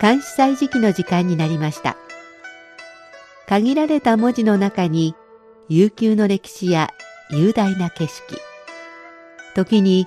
監視祭時期の時間になりました。限られた文字の中に悠久の歴史や雄大な景色、時に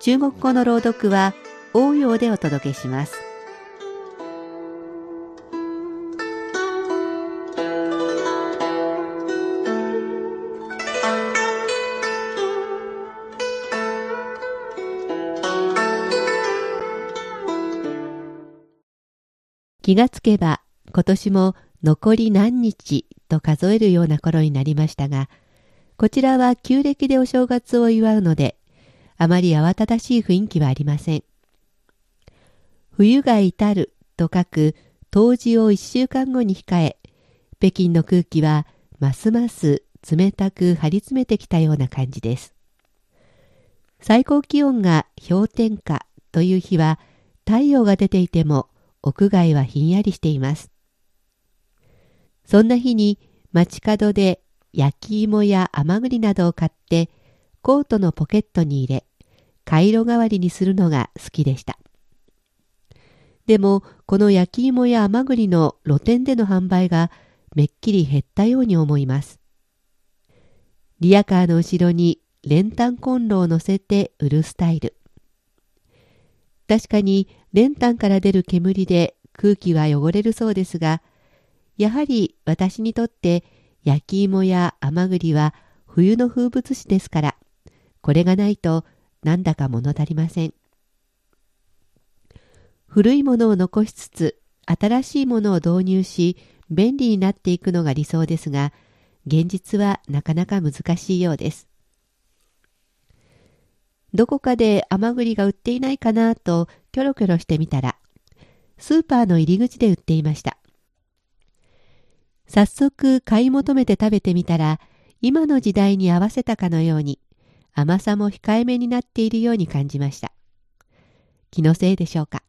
中国語の朗読は応用でお届けします。気がつけば今年も残り何日と数えるような頃になりましたが、こちらは旧暦でお正月を祝うので、あまり慌ただしい雰囲気はありません。冬が至ると書く冬至を一週間後に控え、北京の空気はますます冷たく張り詰めてきたような感じです。最高気温が氷点下という日は太陽が出ていても屋外はひんやりしています。そんな日に街角で焼き芋や甘栗などを買ってコートのポケットに入れ、カイロ代わりにするのが好きでした。でも、この焼き芋や甘栗の露店での販売がめっきり減ったように思います。リアカーの後ろに練炭コンロを乗せて売るスタイル。確かに練炭から出る煙で空気は汚れるそうですが、やはり私にとって焼き芋や甘栗は冬の風物詩ですから、これがないとなんだか物足りません。古いものを残しつつ、新しいものを導入し、便利になっていくのが理想ですが、現実はなかなか難しいようです。どこかで甘栗が売っていないかなとキョロキョロしてみたら、スーパーの入り口で売っていました。早速買い求めて食べてみたら、今の時代に合わせたかのように、甘さも控えめになっているように感じました。気のせいでしょうか。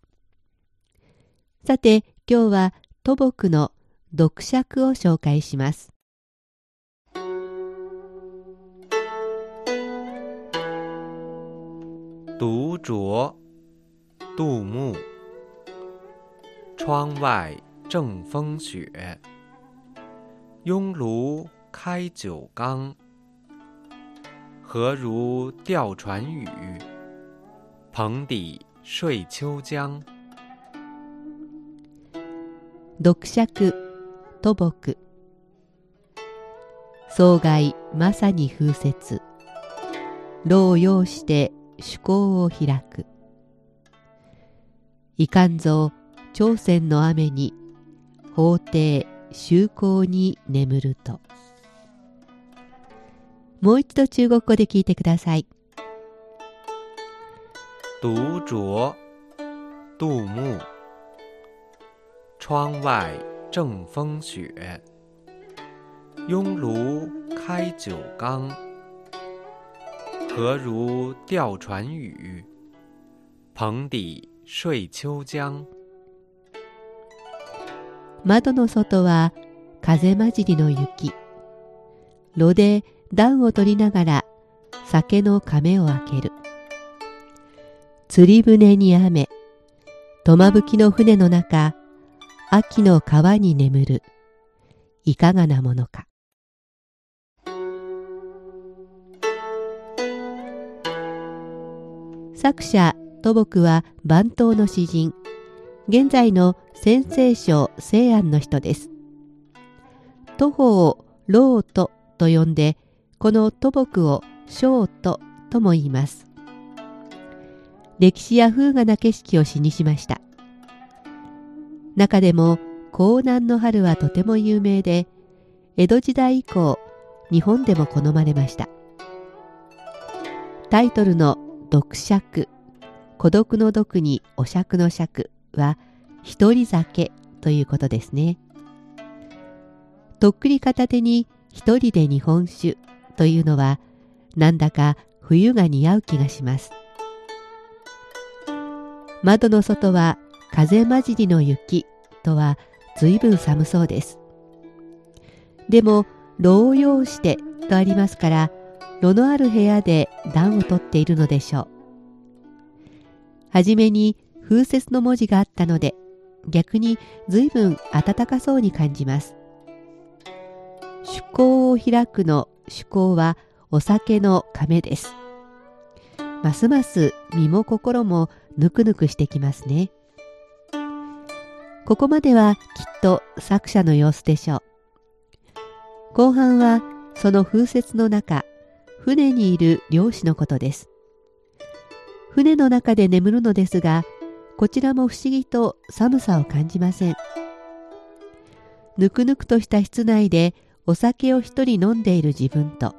さて、今日は土木の読釈を紹介します。独酌，杜牧。窗外正风雪，雍炉开九缸。何如吊船语，蓬底睡秋江。読釈土木総外まさに風雪老を要して趣向を開く。いかんぞ朝鮮の雨に法廷修行に眠ると。もう一度中国語で聞いてください。独酌，杜牧。窗外正风雪，雍炉开九缸。何如吊船语，蓬底睡秋江。窓の外は風混じりの雪。炉で暖を取りながら酒の亀を開ける。釣り船に雨。とまぶきの船の中、秋の川に眠る。いかがなものか。作者土木は番頭の詩人現在の先生省西安の人です徒歩をロートと呼んでこの土木をショートとも言います。歴史や風雅な景色を詩にしました。中でも江南の春はとても有名で江戸時代以降日本でも好まれました。タイトルの「読釈」孤独の毒にお釈の釈は一人酒ということですね。とっくり片手に一人で日本酒というのはなんだか冬が似合う気がします。窓の外は風混じりの雪とは随分寒そうです。でも、牢用してとありますから、炉のある部屋で暖をとっているのでしょう。はじめに風雪の文字があったので、逆に随分暖かそうに感じます。趣向を開くの趣向はお酒の亀です。ますます身も心もぬくぬくしてきますね。ここまではきっと作者の様子でしょう。後半はその風雪の中、船にいる漁師のことです。船の中で眠るのですが、こちらも不思議と寒さを感じません。ぬくぬくとした室内でお酒を一人飲んでいる自分と、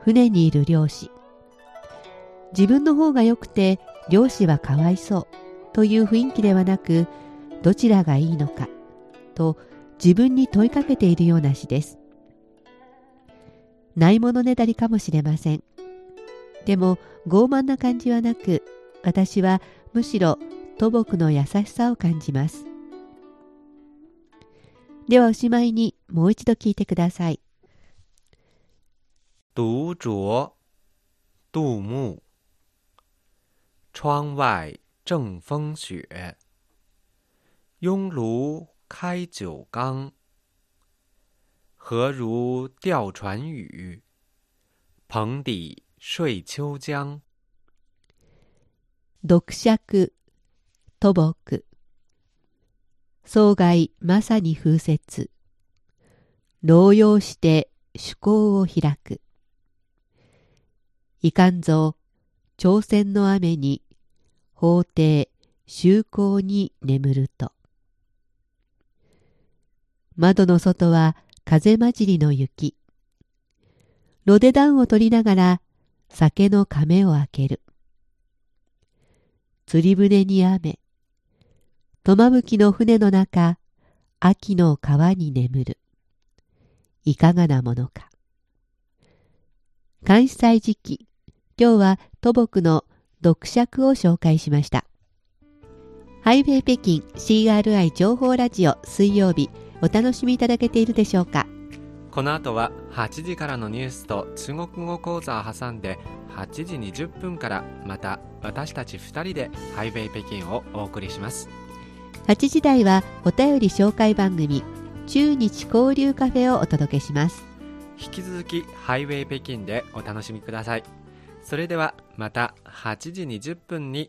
船にいる漁師。自分の方が良くて漁師はかわいそうという雰囲気ではなく、どちらがいいのかと自分に問いかけているような詩です。ないものねだりかもしれません。でも傲慢な感じはなく私はむしろ土木の優しさを感じますではおしまいにもう一度聞いてください。独酌杜牧窗外正风雪。拥炉开酒缸何如钓船语棚底睡秋江。読釈土木。総外まさに風雪牢用して趣向を開くいかんぞ朝鮮の雨に法廷修行に眠ると窓の外は風混じりの雪炉で暖を取りながら酒の亀を開ける。釣り船に雨。とまぶきの船の中、秋の川に眠る。いかがなものか。関西時期、今日は土木の読釈を紹介しました。ハイウェイ北京 CRI 情報ラジオ水曜日、お楽しみいただけているでしょうかこの後は8時からのニュースと中国語講座を挟んで8時20分からまた私たち2人でハイウェイ北京をお送りします8時台はお便り紹介番組中日交流カフェをお届けします。引き続きハイウェイ北京でお楽しみください。それではまた8時20分に。